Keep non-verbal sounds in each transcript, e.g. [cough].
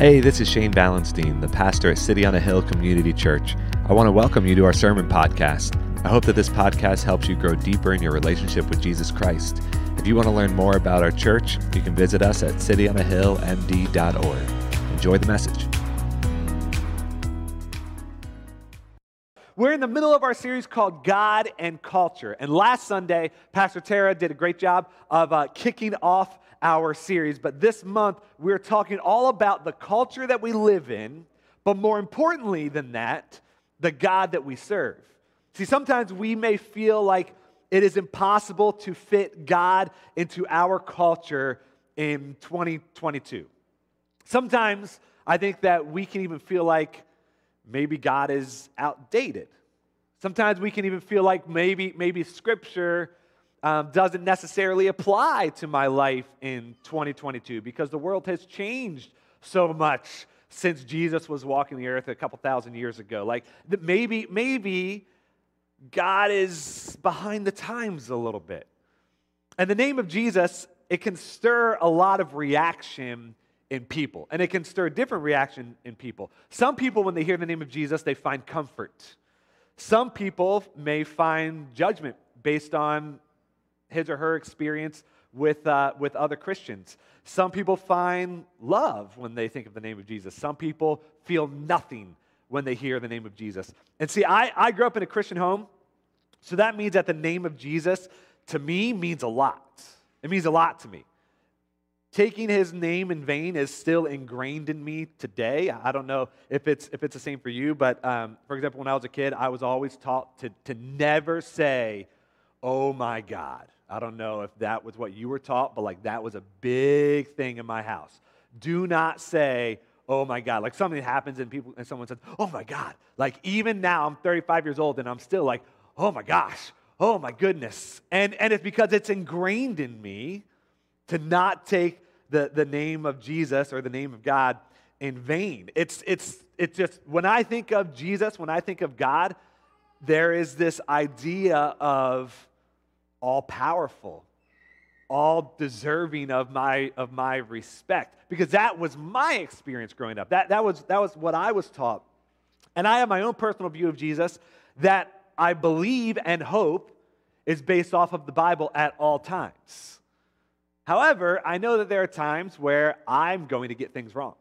Hey, this is Shane Ballenstein, the pastor at City on a Hill Community Church. I want to welcome you to our sermon podcast. I hope that this podcast helps you grow deeper in your relationship with Jesus Christ. If you want to learn more about our church, you can visit us at cityonahillmd.org. Enjoy the message. We're in the middle of our series called God and Culture. And last Sunday, Pastor Tara did a great job of uh, kicking off our series. But this month, we're talking all about the culture that we live in, but more importantly than that, the God that we serve. See, sometimes we may feel like it is impossible to fit God into our culture in 2022. Sometimes I think that we can even feel like maybe God is outdated. Sometimes we can even feel like maybe, maybe scripture um, doesn't necessarily apply to my life in 2022 because the world has changed so much since Jesus was walking the earth a couple thousand years ago. Like maybe, maybe God is behind the times a little bit. And the name of Jesus, it can stir a lot of reaction in people, and it can stir a different reaction in people. Some people, when they hear the name of Jesus, they find comfort. Some people may find judgment based on his or her experience with, uh, with other Christians. Some people find love when they think of the name of Jesus. Some people feel nothing when they hear the name of Jesus. And see, I, I grew up in a Christian home, so that means that the name of Jesus to me means a lot. It means a lot to me. Taking his name in vain is still ingrained in me today. I don't know if it's, if it's the same for you, but um, for example, when I was a kid, I was always taught to, to never say, oh my God. I don't know if that was what you were taught, but like that was a big thing in my house. Do not say, oh my God. Like something happens and people and someone says, oh my God. Like even now, I'm 35 years old and I'm still like, oh my gosh, oh my goodness. And and it's because it's ingrained in me to not take the, the name of Jesus or the name of God in vain. It's it's it's just when I think of Jesus, when I think of God, there is this idea of all powerful, all deserving of my, of my respect. Because that was my experience growing up. That, that, was, that was what I was taught. And I have my own personal view of Jesus that I believe and hope is based off of the Bible at all times. However, I know that there are times where I'm going to get things wrong.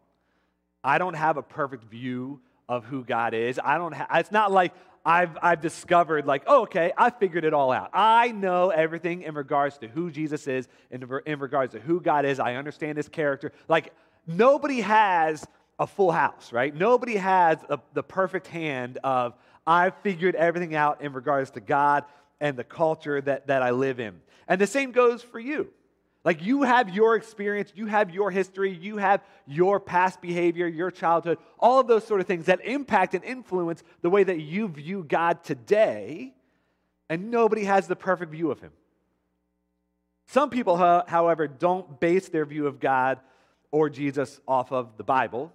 I don't have a perfect view of who God is. I don't ha- it's not like I've, I've discovered, like, oh, okay, I figured it all out. I know everything in regards to who Jesus is, in, in regards to who God is. I understand his character. Like, nobody has a full house, right? Nobody has a, the perfect hand of, I've figured everything out in regards to God and the culture that, that I live in. And the same goes for you. Like you have your experience, you have your history, you have your past behavior, your childhood, all of those sort of things that impact and influence the way that you view God today, and nobody has the perfect view of Him. Some people, however, don't base their view of God or Jesus off of the Bible.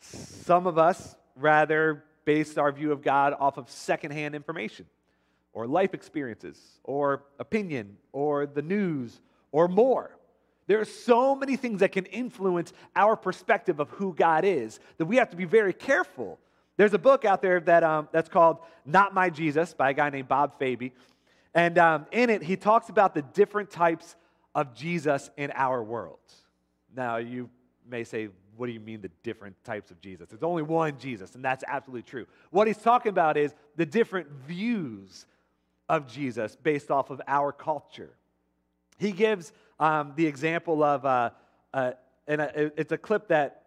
Some of us rather base our view of God off of secondhand information or life experiences or opinion or the news or more. There are so many things that can influence our perspective of who God is that we have to be very careful. There's a book out there that, um, that's called Not My Jesus by a guy named Bob Faby. And um, in it, he talks about the different types of Jesus in our world. Now, you may say, what do you mean the different types of Jesus? There's only one Jesus, and that's absolutely true. What he's talking about is the different views of Jesus based off of our culture. He gives um, the example of, uh, uh, and it's a clip that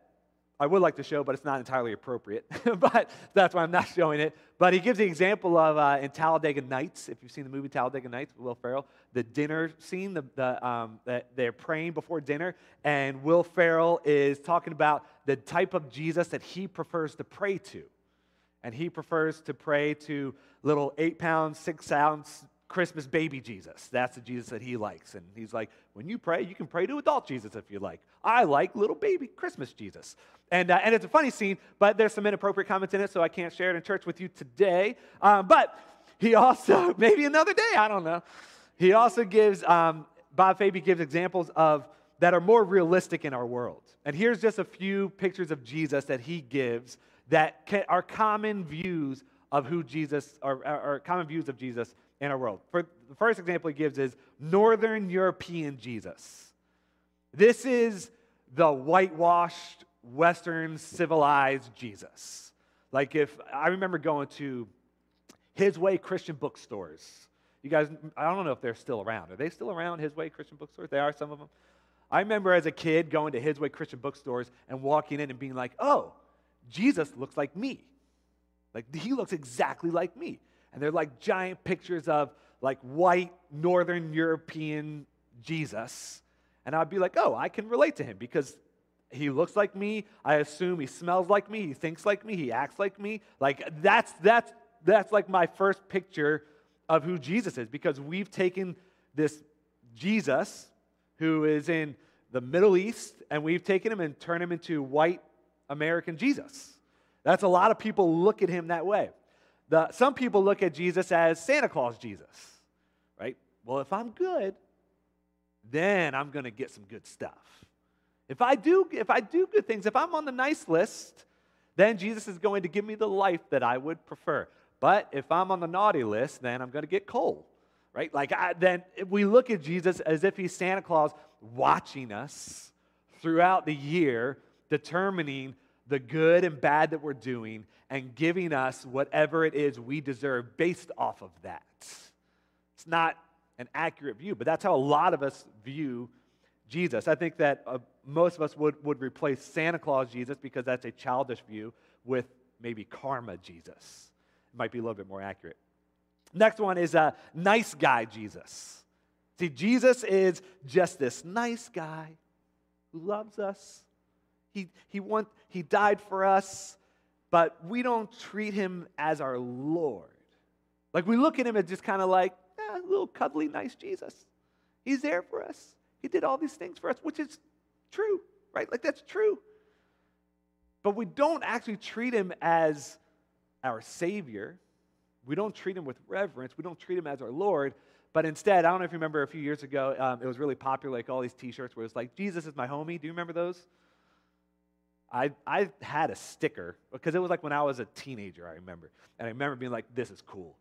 I would like to show, but it's not entirely appropriate. [laughs] but that's why I'm not showing it. But he gives the example of uh, in Talladega Nights, if you've seen the movie Talladega Nights with Will Ferrell, the dinner scene, the, the, um, that they're praying before dinner, and Will Ferrell is talking about the type of Jesus that he prefers to pray to. And he prefers to pray to little eight pound, six ounce Christmas baby Jesus. That's the Jesus that he likes. And he's like, when you pray, you can pray to adult Jesus if you like. I like little baby Christmas Jesus. And, uh, and it's a funny scene, but there's some inappropriate comments in it, so I can't share it in church with you today. Um, but he also, [laughs] maybe another day, I don't know. He also gives, um, Bob Faby gives examples of that are more realistic in our world. And here's just a few pictures of Jesus that he gives that can, are common views of who Jesus, or, or common views of Jesus in our world. For the first example he gives is Northern European Jesus. This is the whitewashed, Western, civilized Jesus. Like if I remember going to His Way Christian bookstores. You guys, I don't know if they're still around. Are they still around, His Way Christian bookstores? They are, some of them. I remember as a kid going to His Way Christian bookstores and walking in and being like, oh, Jesus looks like me. Like, he looks exactly like me. And they're like giant pictures of like white Northern European Jesus. And I'd be like, oh, I can relate to him because he looks like me. I assume he smells like me. He thinks like me. He acts like me. Like, that's, that's, that's like my first picture of who Jesus is because we've taken this Jesus who is in the Middle East and we've taken him and turned him into white American Jesus. That's a lot of people look at him that way. The, some people look at Jesus as Santa Claus Jesus, right? Well, if I'm good, then I'm going to get some good stuff. If I do if I do good things, if I'm on the nice list, then Jesus is going to give me the life that I would prefer. But if I'm on the naughty list, then I'm going to get coal. Right? Like I, then we look at Jesus as if he's Santa Claus watching us throughout the year determining the good and bad that we're doing and giving us whatever it is we deserve based off of that. It's not an accurate view, but that's how a lot of us view Jesus. I think that uh, most of us would, would replace Santa Claus Jesus because that's a childish view with maybe karma Jesus. It might be a little bit more accurate. Next one is a uh, nice guy Jesus. See, Jesus is just this nice guy who loves us. He, he, want, he died for us, but we don't treat him as our Lord. Like we look at him as just kind of like, eh, a little cuddly, nice Jesus. He's there for us. He did all these things for us, which is true, right? Like that's true. But we don't actually treat him as our Savior. We don't treat him with reverence. We don't treat him as our Lord. But instead, I don't know if you remember a few years ago, um, it was really popular, like all these t shirts where it's like, Jesus is my homie. Do you remember those? I, I had a sticker because it was like when I was a teenager, I remember. And I remember being like, this is cool.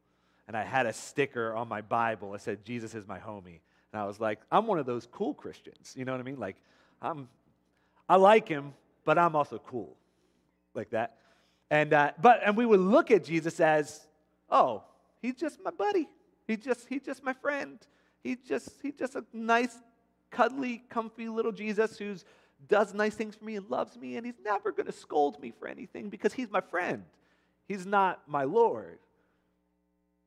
And I had a sticker on my Bible that said, Jesus is my homie. And I was like, I'm one of those cool Christians. You know what I mean? Like, I'm, I like him, but I'm also cool. Like that. And, uh, but, and we would look at Jesus as, oh, he's just my buddy. He's just, he's just my friend. He's just, he's just a nice, cuddly, comfy little Jesus who's does nice things for me and loves me, and he's never going to scold me for anything because he's my friend. He's not my Lord.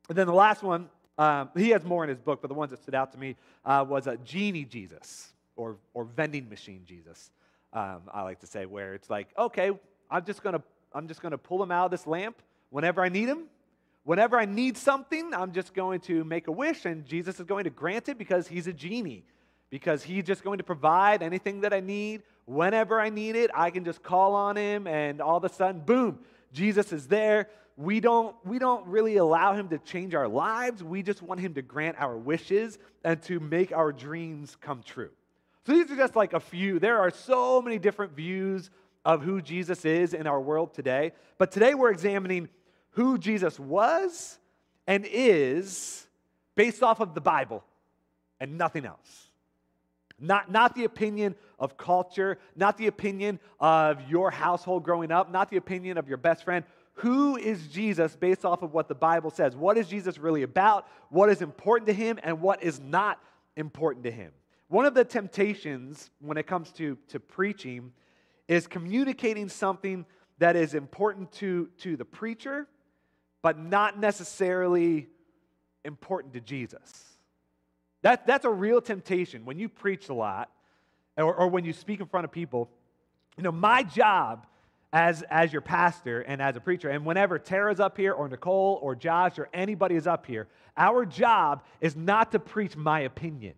And then the last one um, he has more in his book, but the ones that stood out to me uh, was a genie Jesus or, or vending machine Jesus. Um, I like to say, where it's like, okay, I'm just gonna I'm just gonna pull him out of this lamp whenever I need him. Whenever I need something, I'm just going to make a wish, and Jesus is going to grant it because he's a genie, because he's just going to provide anything that I need whenever I need it. I can just call on him, and all of a sudden, boom, Jesus is there we don't, we don't really allow him to change our lives. We just want him to grant our wishes and to make our dreams come true. So these are just like a few. There are so many different views of who Jesus is in our world today. But today we're examining who Jesus was and is based off of the Bible and nothing else. Not, not the opinion of culture, not the opinion of your household growing up, not the opinion of your best friend who is Jesus based off of what the Bible says? What is Jesus really about? What is important to him and what is not important to him? One of the temptations when it comes to, to preaching is communicating something that is important to, to the preacher, but not necessarily important to Jesus. That, that's a real temptation when you preach a lot or, or when you speak in front of people. You know, my job as, as your pastor and as a preacher. And whenever Tara's up here, or Nicole, or Josh, or anybody is up here, our job is not to preach my opinion.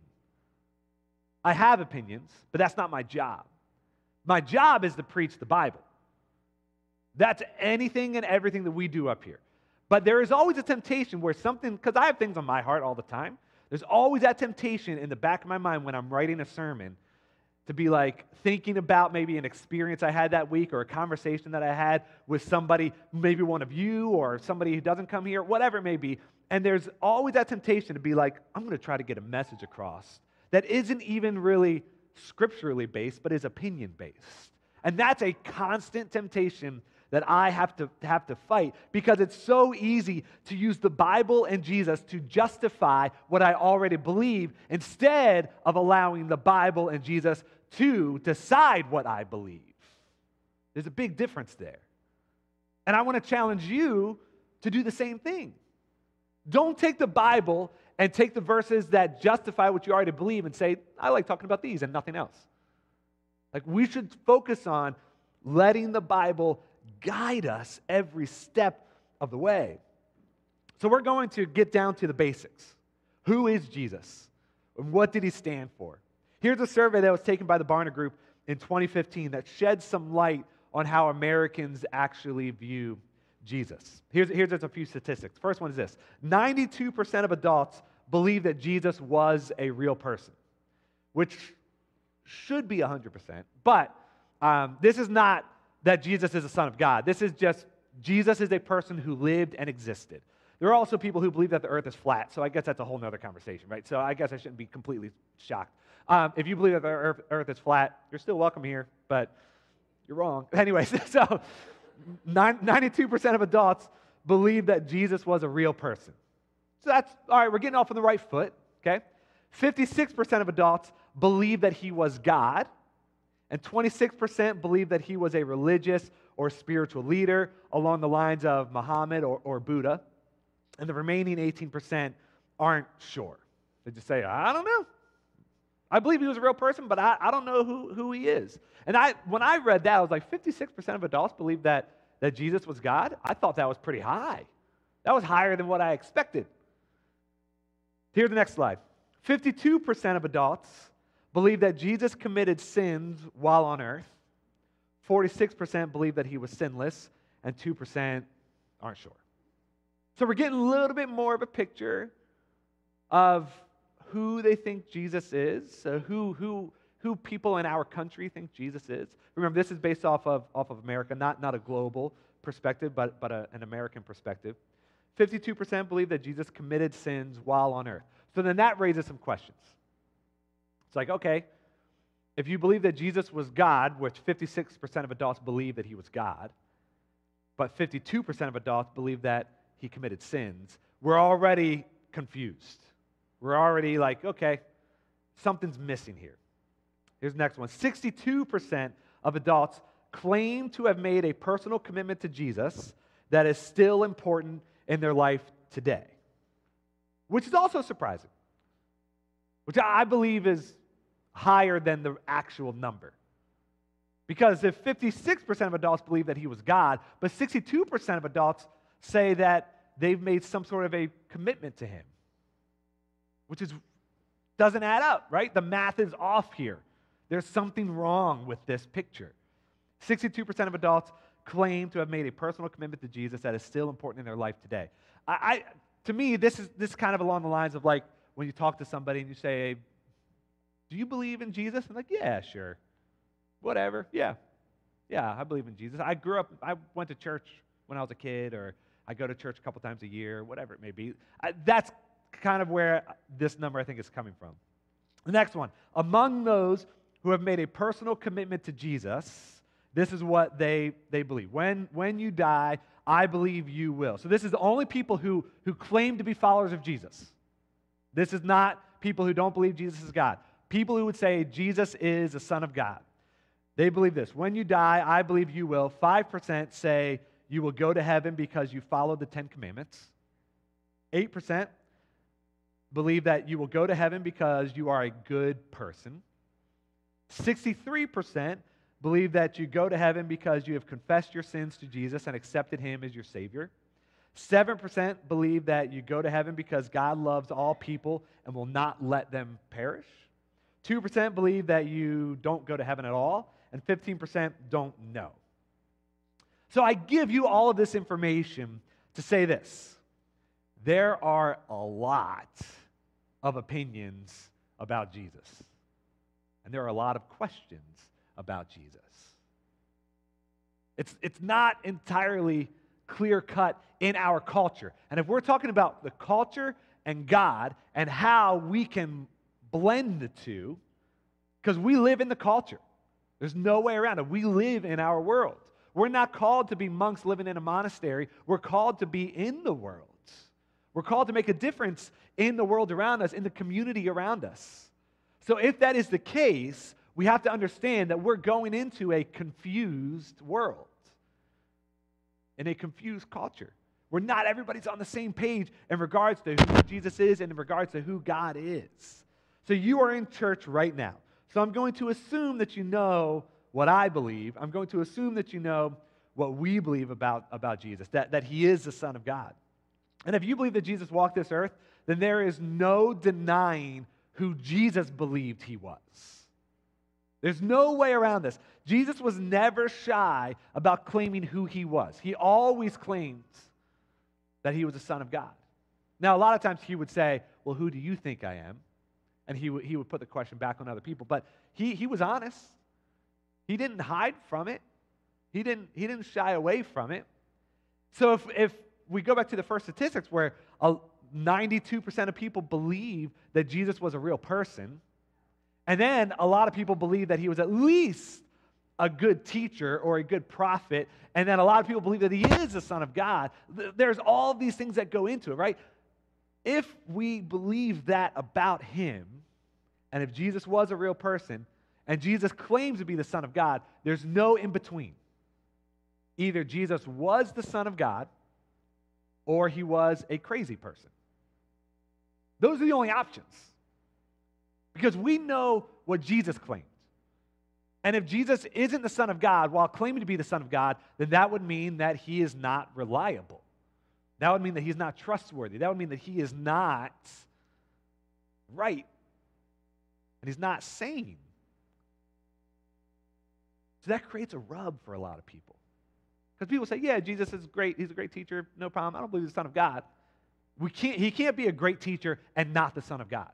I have opinions, but that's not my job. My job is to preach the Bible. That's anything and everything that we do up here. But there is always a temptation where something, because I have things on my heart all the time, there's always that temptation in the back of my mind when I'm writing a sermon to be like thinking about maybe an experience I had that week or a conversation that I had with somebody, maybe one of you or somebody who doesn't come here, whatever it may be. And there's always that temptation to be like, I'm going to try to get a message across that isn't even really scripturally based, but is opinion based. And that's a constant temptation that I have to have to fight because it's so easy to use the Bible and Jesus to justify what I already believe instead of allowing the Bible and Jesus to decide what I believe. There's a big difference there. And I want to challenge you to do the same thing. Don't take the Bible and take the verses that justify what you already believe and say, I like talking about these and nothing else. Like, we should focus on letting the Bible guide us every step of the way. So, we're going to get down to the basics. Who is Jesus? What did he stand for? Here's a survey that was taken by the Barna Group in 2015 that sheds some light on how Americans actually view Jesus. Here's, here's just a few statistics. First one is this 92% of adults believe that Jesus was a real person, which should be 100%. But um, this is not that Jesus is the Son of God. This is just Jesus is a person who lived and existed. There are also people who believe that the earth is flat, so I guess that's a whole other conversation, right? So I guess I shouldn't be completely shocked. Um, if you believe that the earth, earth is flat, you're still welcome here, but you're wrong. [laughs] Anyways, [laughs] so 92% of adults believe that Jesus was a real person. So that's, all right, we're getting off on the right foot, okay? 56% of adults believe that he was God and 26% believe that he was a religious or spiritual leader along the lines of Muhammad or, or Buddha. And the remaining 18% aren't sure. They just say, I don't know. I believe he was a real person, but I, I don't know who, who he is. And I, when I read that, I was like, 56% of adults believe that, that Jesus was God. I thought that was pretty high. That was higher than what I expected. Here's the next slide 52% of adults believe that Jesus committed sins while on earth. 46% believe that he was sinless, and 2% aren't sure. So we're getting a little bit more of a picture of who they think Jesus is, so who, who, who people in our country think Jesus is. Remember, this is based off of, off of America, not, not a global perspective, but, but a, an American perspective. 52% believe that Jesus committed sins while on earth. So then that raises some questions. It's like, okay, if you believe that Jesus was God, which 56% of adults believe that he was God, but 52% of adults believe that he committed sins, we're already confused. We're already like, okay, something's missing here. Here's the next one 62% of adults claim to have made a personal commitment to Jesus that is still important in their life today, which is also surprising, which I believe is higher than the actual number. Because if 56% of adults believe that he was God, but 62% of adults say that they've made some sort of a commitment to him, which is doesn't add up, right? The math is off here. There's something wrong with this picture. 62% of adults claim to have made a personal commitment to Jesus that is still important in their life today. I, I to me, this is this is kind of along the lines of like when you talk to somebody and you say, do you believe in Jesus? I'm like, Yeah, sure. Whatever. Yeah. Yeah, I believe in Jesus. I grew up, I went to church when I was a kid, or I go to church a couple times a year, whatever it may be. I, that's kind of where this number I think is coming from. The next one among those who have made a personal commitment to Jesus, this is what they, they believe. When, when you die, I believe you will. So this is the only people who, who claim to be followers of Jesus. This is not people who don't believe Jesus is God people who would say Jesus is the Son of God. They believe this. When you die, I believe you will. 5% say you will go to heaven because you followed the Ten Commandments. 8% believe that you will go to heaven because you are a good person. 63% believe that you go to heaven because you have confessed your sins to Jesus and accepted him as your Savior. 7% believe that you go to heaven because God loves all people and will not let them perish. 2% believe that you don't go to heaven at all, and 15% don't know. So I give you all of this information to say this there are a lot of opinions about Jesus. And there are a lot of questions about Jesus. It's, it's not entirely clear cut in our culture. And if we're talking about the culture and God and how we can blend the two, because we live in the culture, there's no way around it. We live in our world. We're not called to be monks living in a monastery, we're called to be in the world. We're called to make a difference in the world around us, in the community around us. So, if that is the case, we have to understand that we're going into a confused world, in a confused culture, where not everybody's on the same page in regards to who Jesus is and in regards to who God is. So, you are in church right now. So, I'm going to assume that you know what I believe. I'm going to assume that you know what we believe about, about Jesus, that, that he is the Son of God. And if you believe that Jesus walked this earth, then there is no denying who Jesus believed he was. There's no way around this. Jesus was never shy about claiming who he was. He always claimed that he was the Son of God. Now, a lot of times he would say, Well, who do you think I am? And he would, he would put the question back on other people. But he, he was honest. He didn't hide from it, he didn't, he didn't shy away from it. So if, if we go back to the first statistics where a, 92% of people believe that Jesus was a real person, and then a lot of people believe that he was at least a good teacher or a good prophet, and then a lot of people believe that he is the Son of God. There's all these things that go into it, right? If we believe that about him, and if Jesus was a real person, and Jesus claims to be the Son of God, there's no in between. Either Jesus was the Son of God, or he was a crazy person. Those are the only options. Because we know what Jesus claimed. And if Jesus isn't the Son of God while claiming to be the Son of God, then that would mean that he is not reliable. That would mean that he's not trustworthy. That would mean that he is not right. And he's not sane. So that creates a rub for a lot of people. Because people say, yeah, Jesus is great. He's a great teacher. No problem. I don't believe he's the Son of God. We can't, he can't be a great teacher and not the Son of God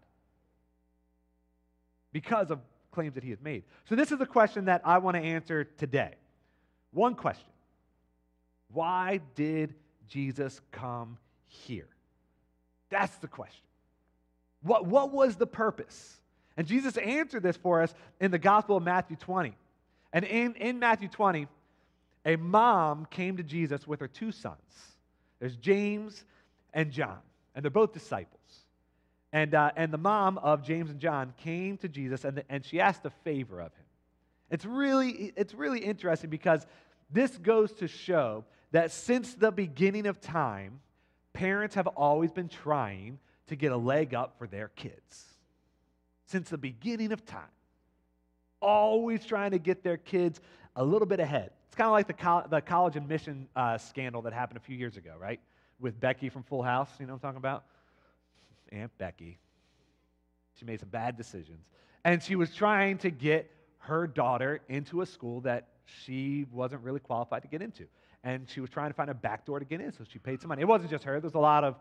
because of claims that he has made. So, this is a question that I want to answer today. One question Why did Jesus come here? That's the question. What, what was the purpose? And Jesus answered this for us in the Gospel of Matthew 20. And in, in Matthew 20, a mom came to Jesus with her two sons. There's James and John, and they're both disciples. And, uh, and the mom of James and John came to Jesus and, the, and she asked a favor of him. It's really, it's really interesting because this goes to show that since the beginning of time, parents have always been trying to get a leg up for their kids. Since the beginning of time, always trying to get their kids a little bit ahead. It's kind of like the, co- the college admission uh, scandal that happened a few years ago, right? With Becky from Full House. You know what I'm talking about? Aunt Becky. She made some bad decisions. And she was trying to get her daughter into a school that she wasn't really qualified to get into. And she was trying to find a back door to get in, so she paid some money. It wasn't just her, there's a lot of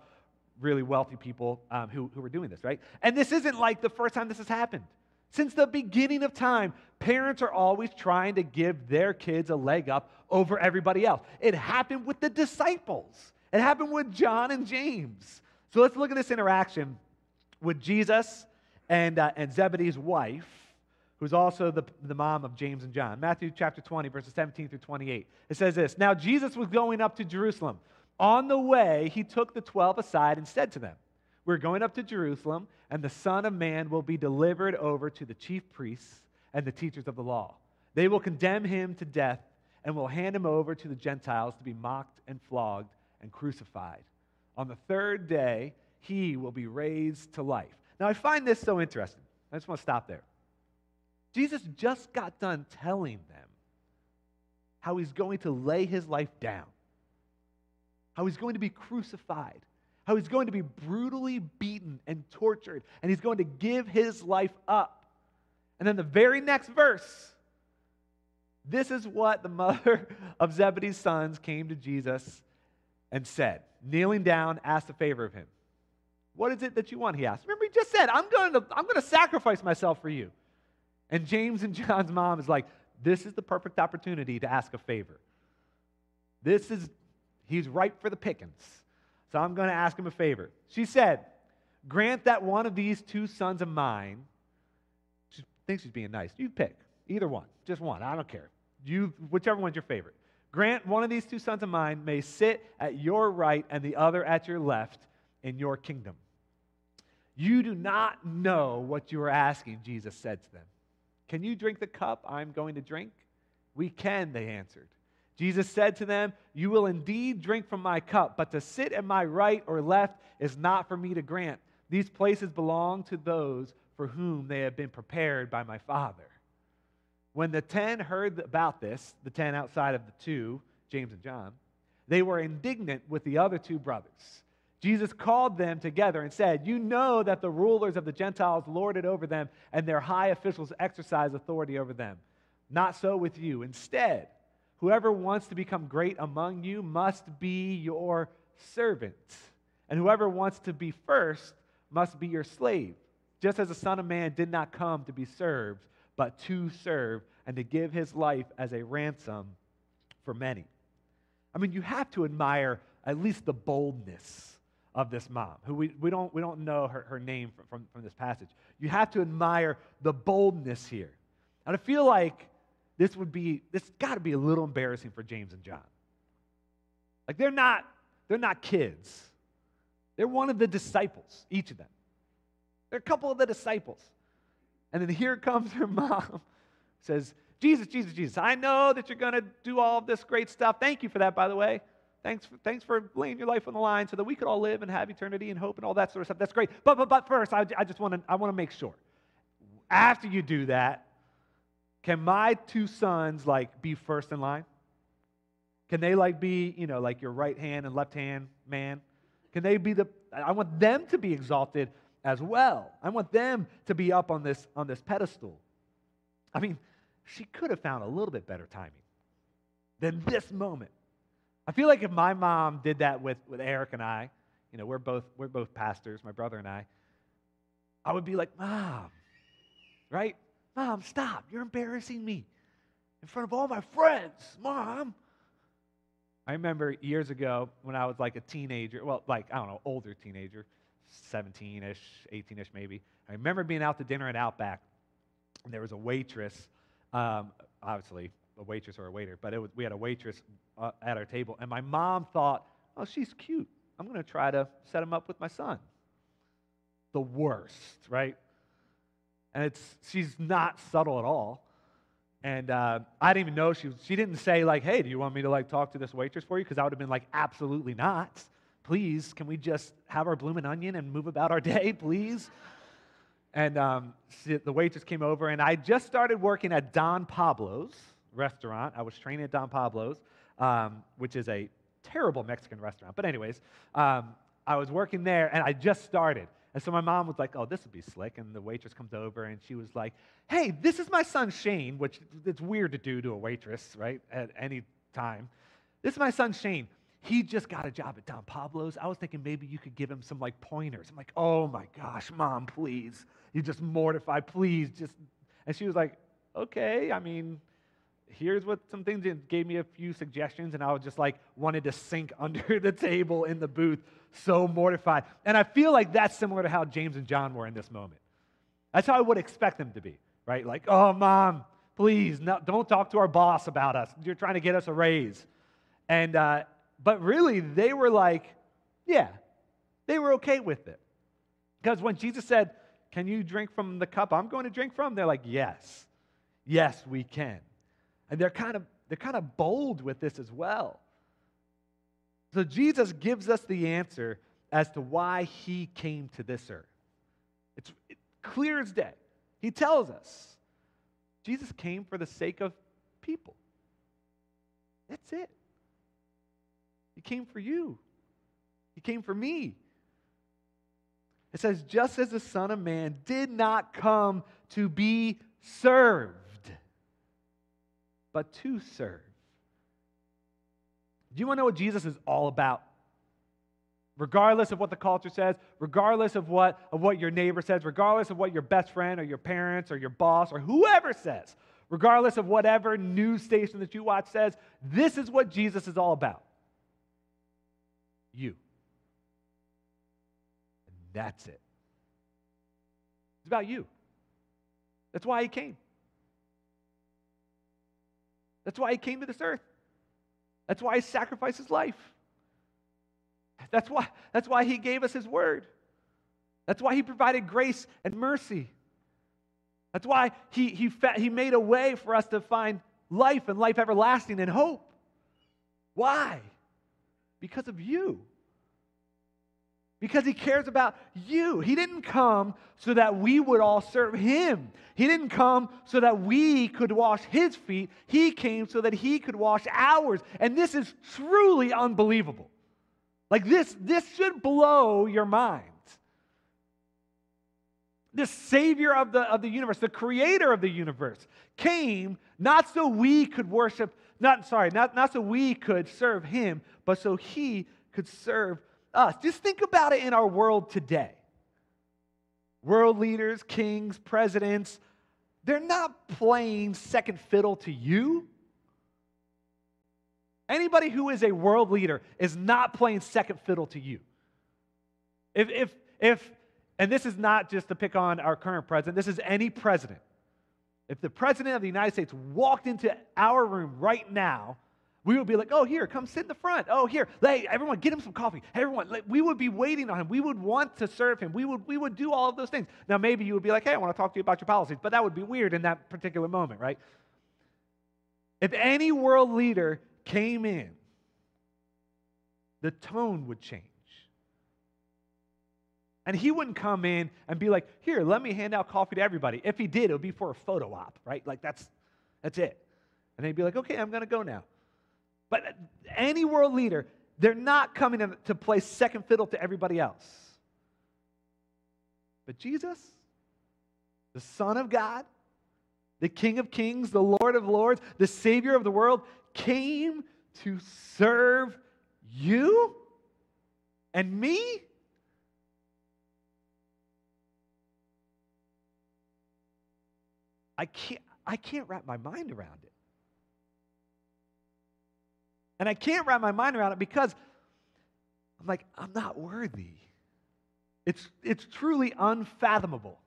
really wealthy people um, who, who were doing this, right? And this isn't like the first time this has happened. Since the beginning of time, parents are always trying to give their kids a leg up over everybody else. It happened with the disciples, it happened with John and James. So let's look at this interaction with Jesus and, uh, and Zebedee's wife, who's also the, the mom of James and John. Matthew chapter 20, verses 17 through 28. It says this Now Jesus was going up to Jerusalem. On the way, he took the 12 aside and said to them, We're going up to Jerusalem, and the Son of Man will be delivered over to the chief priests and the teachers of the law. They will condemn him to death and will hand him over to the Gentiles to be mocked and flogged and crucified. On the third day, he will be raised to life. Now, I find this so interesting. I just want to stop there. Jesus just got done telling them how he's going to lay his life down, how he's going to be crucified, how he's going to be brutally beaten and tortured, and he's going to give his life up. And then the very next verse, this is what the mother [laughs] of Zebedee's sons came to Jesus and said, kneeling down, asked a favor of him. What is it that you want? He asked. Remember, he just said, I'm going to, I'm going to sacrifice myself for you. And James and John's mom is like, this is the perfect opportunity to ask a favor. This is, he's ripe for the pickings. So I'm going to ask him a favor. She said, Grant that one of these two sons of mine, she thinks she's being nice. You pick either one, just one. I don't care. You, whichever one's your favorite. Grant one of these two sons of mine may sit at your right and the other at your left in your kingdom. You do not know what you are asking, Jesus said to them. Can you drink the cup I'm going to drink? We can, they answered. Jesus said to them, You will indeed drink from my cup, but to sit at my right or left is not for me to grant. These places belong to those for whom they have been prepared by my Father. When the ten heard about this, the ten outside of the two, James and John, they were indignant with the other two brothers. Jesus called them together and said, You know that the rulers of the Gentiles lord it over them, and their high officials exercise authority over them. Not so with you. Instead, whoever wants to become great among you must be your servant, and whoever wants to be first must be your slave, just as the Son of Man did not come to be served, but to serve and to give his life as a ransom for many. I mean, you have to admire at least the boldness of this mom, who we, we, don't, we don't know her, her name from, from, from this passage. You have to admire the boldness here. And I feel like this would be, this got to be a little embarrassing for James and John. Like they're not, they're not kids. They're one of the disciples, each of them. They're a couple of the disciples. And then here comes her [laughs] mom, says, Jesus, Jesus, Jesus, I know that you're going to do all this great stuff. Thank you for that, by the way. Thanks for, thanks for laying your life on the line so that we could all live and have eternity and hope and all that sort of stuff. That's great. But, but, but first, I, I just want to I want to make sure. After you do that, can my two sons like be first in line? Can they like be, you know, like your right hand and left hand man? Can they be the I want them to be exalted as well. I want them to be up on this on this pedestal. I mean, she could have found a little bit better timing than this moment. I feel like if my mom did that with, with Eric and I, you know, we're both, we're both pastors, my brother and I, I would be like, Mom, right? Mom, stop. You're embarrassing me in front of all my friends. Mom. I remember years ago when I was like a teenager, well, like, I don't know, older teenager, 17 ish, 18 ish maybe. I remember being out to dinner at Outback, and there was a waitress, um, obviously a waitress or a waiter, but was, we had a waitress uh, at our table, and my mom thought, oh, she's cute. I'm going to try to set him up with my son. The worst, right? And it's she's not subtle at all. And uh, I didn't even know she she didn't say like, "Hey, do you want me to like talk to this waitress for you?" Because I would have been like, "Absolutely not. Please, can we just have our blooming onion and move about our [laughs] day, please?" And um, the waitress came over, and I just started working at Don Pablo's restaurant. I was training at Don Pablo's, um, which is a terrible Mexican restaurant. But, anyways, um, I was working there and I just started. And so my mom was like, oh, this would be slick. And the waitress comes over and she was like, hey, this is my son Shane, which it's weird to do to a waitress, right, at any time. This is my son Shane. He just got a job at Don Pablo's. I was thinking maybe you could give him some like pointers. I'm like, oh my gosh, mom, please. You just mortified, please. Just and she was like, okay, I mean, here's what some things and gave me a few suggestions and i was just like wanted to sink [laughs] under the table in the booth so mortified and i feel like that's similar to how james and john were in this moment that's how i would expect them to be right like oh mom please no, don't talk to our boss about us you're trying to get us a raise and uh, but really they were like yeah they were okay with it because when jesus said can you drink from the cup i'm going to drink from they're like yes yes we can and they're kind of they're kind of bold with this as well. So Jesus gives us the answer as to why he came to this earth. It's clear as day. He tells us Jesus came for the sake of people. That's it. He came for you. He came for me. It says, just as the Son of Man did not come to be served but to serve. Do you want to know what Jesus is all about? regardless of what the culture says, regardless of what, of what your neighbor says, regardless of what your best friend or your parents or your boss or whoever says, regardless of whatever news station that you watch says, this is what Jesus is all about. You. And that's it. It's about you. That's why he came. That's why he came to this earth. That's why he sacrificed his life. That's why, that's why he gave us his word. That's why he provided grace and mercy. That's why he, he, fa- he made a way for us to find life and life everlasting and hope. Why? Because of you. Because he cares about you. He didn't come so that we would all serve him. He didn't come so that we could wash his feet. He came so that he could wash ours. And this is truly unbelievable. Like this, this should blow your mind. The Savior of the, of the universe, the creator of the universe, came not so we could worship, not sorry, not, not so we could serve him, but so he could serve us. Just think about it in our world today. World leaders, kings, presidents, they're not playing second fiddle to you. Anybody who is a world leader is not playing second fiddle to you. If, if, if, and this is not just to pick on our current president, this is any president. If the president of the United States walked into our room right now, we would be like, oh, here, come sit in the front. Oh, here, hey, everyone, get him some coffee. Hey, everyone, like, we would be waiting on him. We would want to serve him. We would, we would do all of those things. Now, maybe you would be like, hey, I want to talk to you about your policies, but that would be weird in that particular moment, right? If any world leader came in, the tone would change. And he wouldn't come in and be like, here, let me hand out coffee to everybody. If he did, it would be for a photo op, right? Like that's that's it. And they'd be like, okay, I'm gonna go now. But any world leader, they're not coming to play second fiddle to everybody else. But Jesus, the Son of God, the King of Kings, the Lord of Lords, the Savior of the world, came to serve you and me? I can't, I can't wrap my mind around it. And I can't wrap my mind around it because I'm like, I'm not worthy. It's, it's truly unfathomable.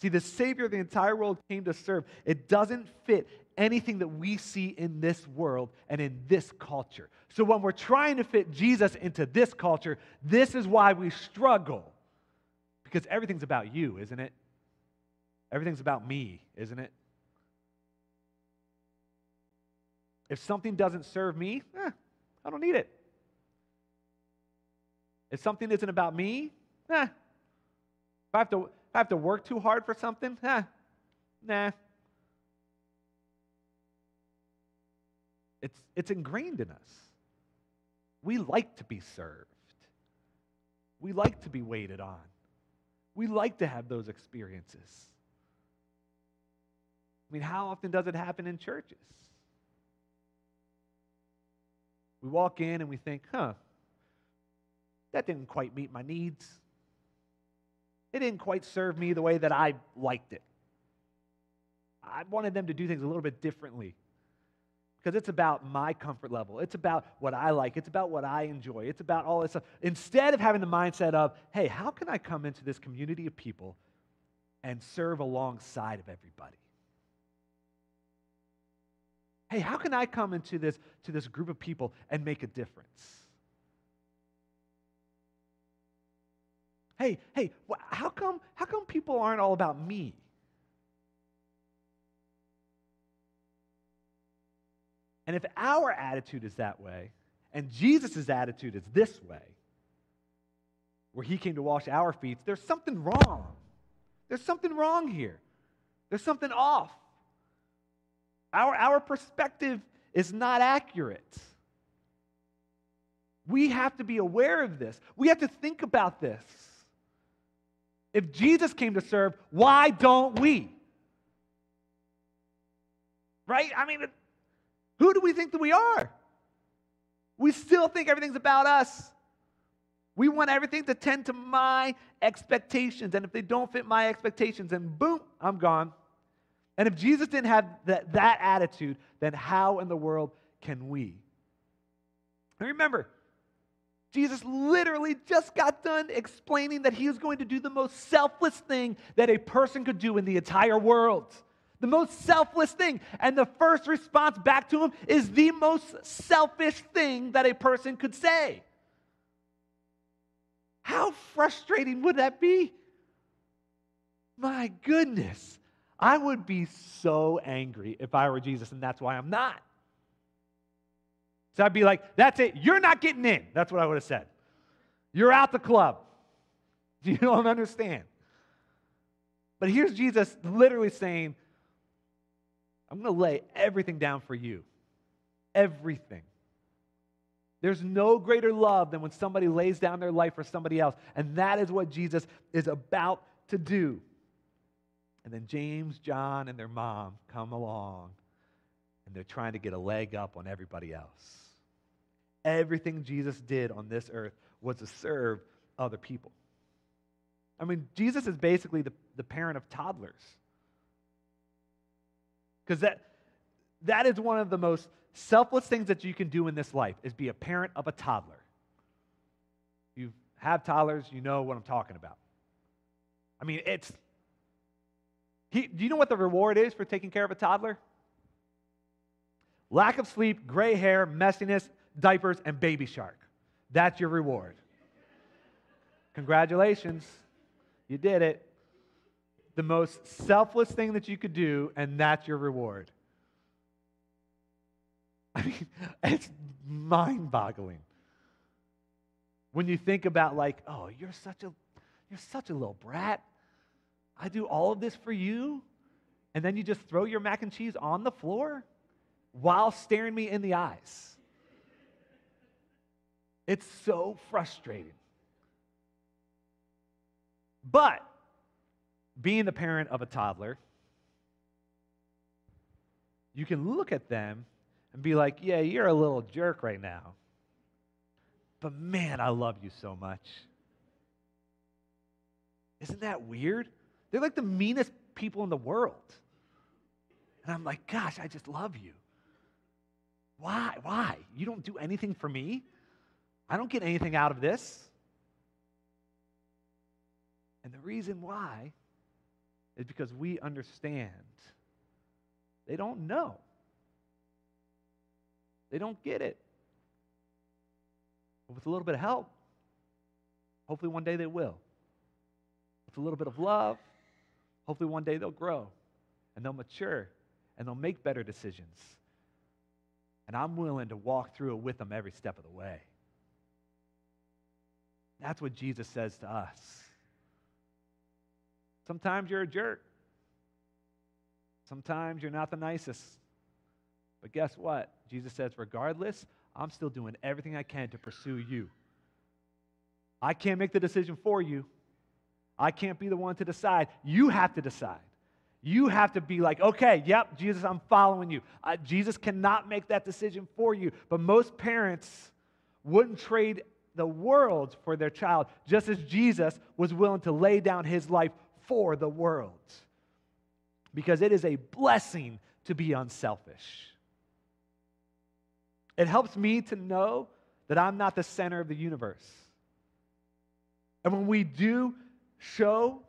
See, the Savior of the entire world came to serve. It doesn't fit anything that we see in this world and in this culture. So when we're trying to fit Jesus into this culture, this is why we struggle. Because everything's about you, isn't it? Everything's about me, isn't it? If something doesn't serve me, eh, I don't need it. If something isn't about me, eh. If I have to, I have to work too hard for something, eh, nah. It's, it's ingrained in us. We like to be served. We like to be waited on. We like to have those experiences. I mean, how often does it happen in churches? We walk in and we think, huh, that didn't quite meet my needs. It didn't quite serve me the way that I liked it. I wanted them to do things a little bit differently because it's about my comfort level. It's about what I like. It's about what I enjoy. It's about all this stuff. Instead of having the mindset of, hey, how can I come into this community of people and serve alongside of everybody? Hey, how can I come into this, to this group of people and make a difference? Hey, hey, how come, how come people aren't all about me? And if our attitude is that way, and Jesus' attitude is this way, where he came to wash our feet, there's something wrong. There's something wrong here. There's something off. Our, our perspective is not accurate. We have to be aware of this. We have to think about this. If Jesus came to serve, why don't we? Right? I mean, who do we think that we are? We still think everything's about us. We want everything to tend to my expectations. And if they don't fit my expectations, then boom, I'm gone. And if Jesus didn't have that, that attitude, then how in the world can we? And remember, Jesus literally just got done explaining that he was going to do the most selfless thing that a person could do in the entire world. The most selfless thing. And the first response back to him is the most selfish thing that a person could say. How frustrating would that be? My goodness. I would be so angry if I were Jesus, and that's why I'm not. So I'd be like, that's it. You're not getting in. That's what I would have said. You're out the club. [laughs] You don't understand. But here's Jesus literally saying, I'm going to lay everything down for you. Everything. There's no greater love than when somebody lays down their life for somebody else. And that is what Jesus is about to do. And then James, John, and their mom come along and they're trying to get a leg up on everybody else. Everything Jesus did on this earth was to serve other people. I mean, Jesus is basically the, the parent of toddlers. Because that, that is one of the most selfless things that you can do in this life is be a parent of a toddler. You have toddlers, you know what I'm talking about. I mean, it's. He, do you know what the reward is for taking care of a toddler? Lack of sleep, gray hair, messiness, diapers, and baby shark. That's your reward. Congratulations. You did it. The most selfless thing that you could do, and that's your reward. [laughs] I mean, it's mind boggling. When you think about, like, oh, you're such a you're such a little brat. I do all of this for you, and then you just throw your mac and cheese on the floor while staring me in the eyes. It's so frustrating. But being the parent of a toddler, you can look at them and be like, yeah, you're a little jerk right now. But man, I love you so much. Isn't that weird? They're like the meanest people in the world. And I'm like, gosh, I just love you. Why? Why? You don't do anything for me? I don't get anything out of this. And the reason why is because we understand. They don't know. They don't get it. But with a little bit of help, hopefully one day they will. With a little bit of love, hopefully one day they'll grow and they'll mature and they'll make better decisions. And I'm willing to walk through it with them every step of the way. That's what Jesus says to us. Sometimes you're a jerk. Sometimes you're not the nicest. But guess what? Jesus says, regardless, I'm still doing everything I can to pursue you. I can't make the decision for you. I can't be the one to decide. You have to decide. You have to be like, okay, yep, Jesus, I'm following you. Uh, Jesus cannot make that decision for you. But most parents wouldn't trade the world for their child, just as Jesus was willing to lay down his life for the world. Because it is a blessing to be unselfish. It helps me to know that I'm not the center of the universe. And when we do show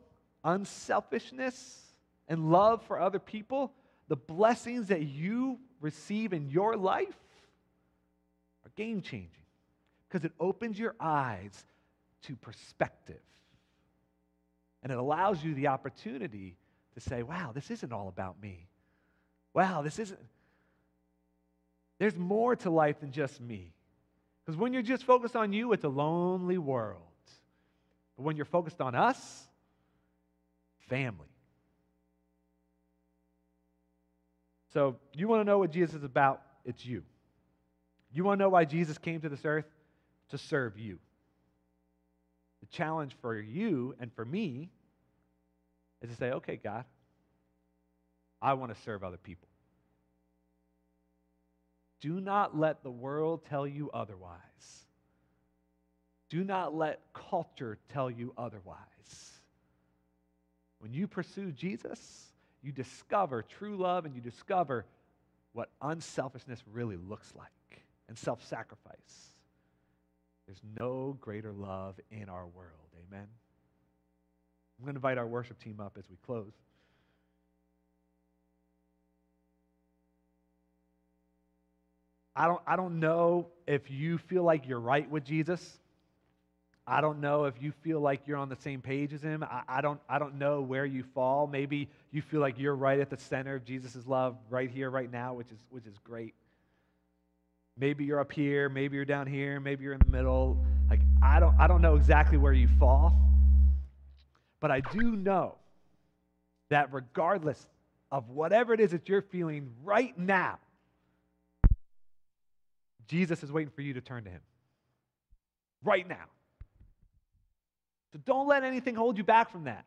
unselfishness and love for other people, the blessings that you receive in your life are game changing because it opens your eyes to perspective. And it allows you the opportunity to say, wow, this isn't all about me. Wow, this isn't. There's more to life than just me. Because when you're just focused on you, it's a lonely world. But when you're focused on us, family. So, you want to know what Jesus is about? It's you. You want to know why Jesus came to this earth? to serve you. The challenge for you and for me is to say, okay, God, I want to serve other people. Do not let the world tell you otherwise. Do not let culture tell you otherwise. When you pursue Jesus, you discover true love and you discover what unselfishness really looks like and self sacrifice. There's no greater love in our world. Amen. I'm going to invite our worship team up as we close. I don't, I don't know if you feel like you're right with Jesus. I don't know if you feel like you're on the same page as him. I, I, don't, I don't know where you fall. Maybe you feel like you're right at the center of Jesus' love right here, right now, which is, which is great. Maybe you're up here, maybe you're down here, maybe you're in the middle. Like, I don't, I don't know exactly where you fall. But I do know that regardless of whatever it is that you're feeling right now, Jesus is waiting for you to turn to him. Right now. So don't let anything hold you back from that.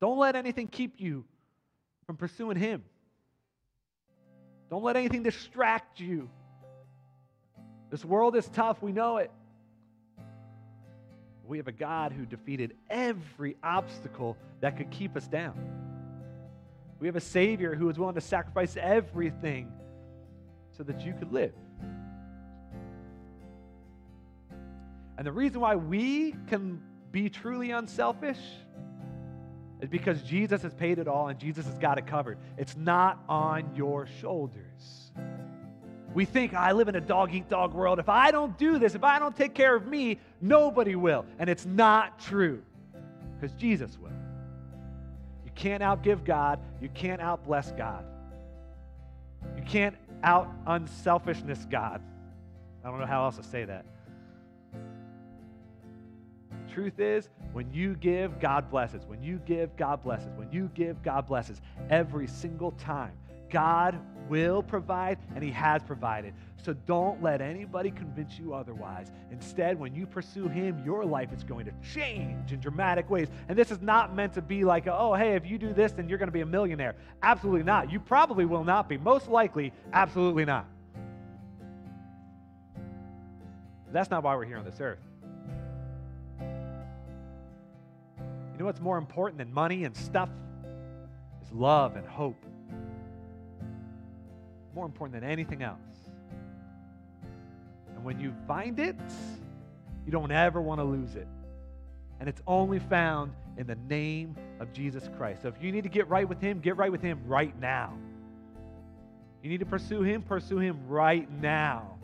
Don't let anything keep you from pursuing him. Don't let anything distract you. This world is tough, we know it. We have a God who defeated every obstacle that could keep us down. We have a Savior who was willing to sacrifice everything so that you could live. And the reason why we can be truly unselfish is because Jesus has paid it all and Jesus has got it covered. It's not on your shoulders. We think, I live in a dog eat dog world. If I don't do this, if I don't take care of me, nobody will. And it's not true because Jesus will. You can't outgive God, you can't outbless God, you can't out unselfishness God. I don't know how else to say that truth is, when you give, God blesses. When you give, God blesses. When you give, God blesses. Every single time. God will provide, and He has provided. So don't let anybody convince you otherwise. Instead, when you pursue Him, your life is going to change in dramatic ways. And this is not meant to be like, oh, hey, if you do this, then you're going to be a millionaire. Absolutely not. You probably will not be. Most likely, absolutely not. That's not why we're here on this earth. You know what's more important than money and stuff? Is love and hope. More important than anything else. And when you find it, you don't ever want to lose it. And it's only found in the name of Jesus Christ. So if you need to get right with Him, get right with Him right now. You need to pursue Him, pursue Him right now.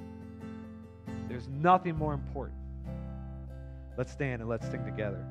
There's nothing more important. Let's stand and let's sing together.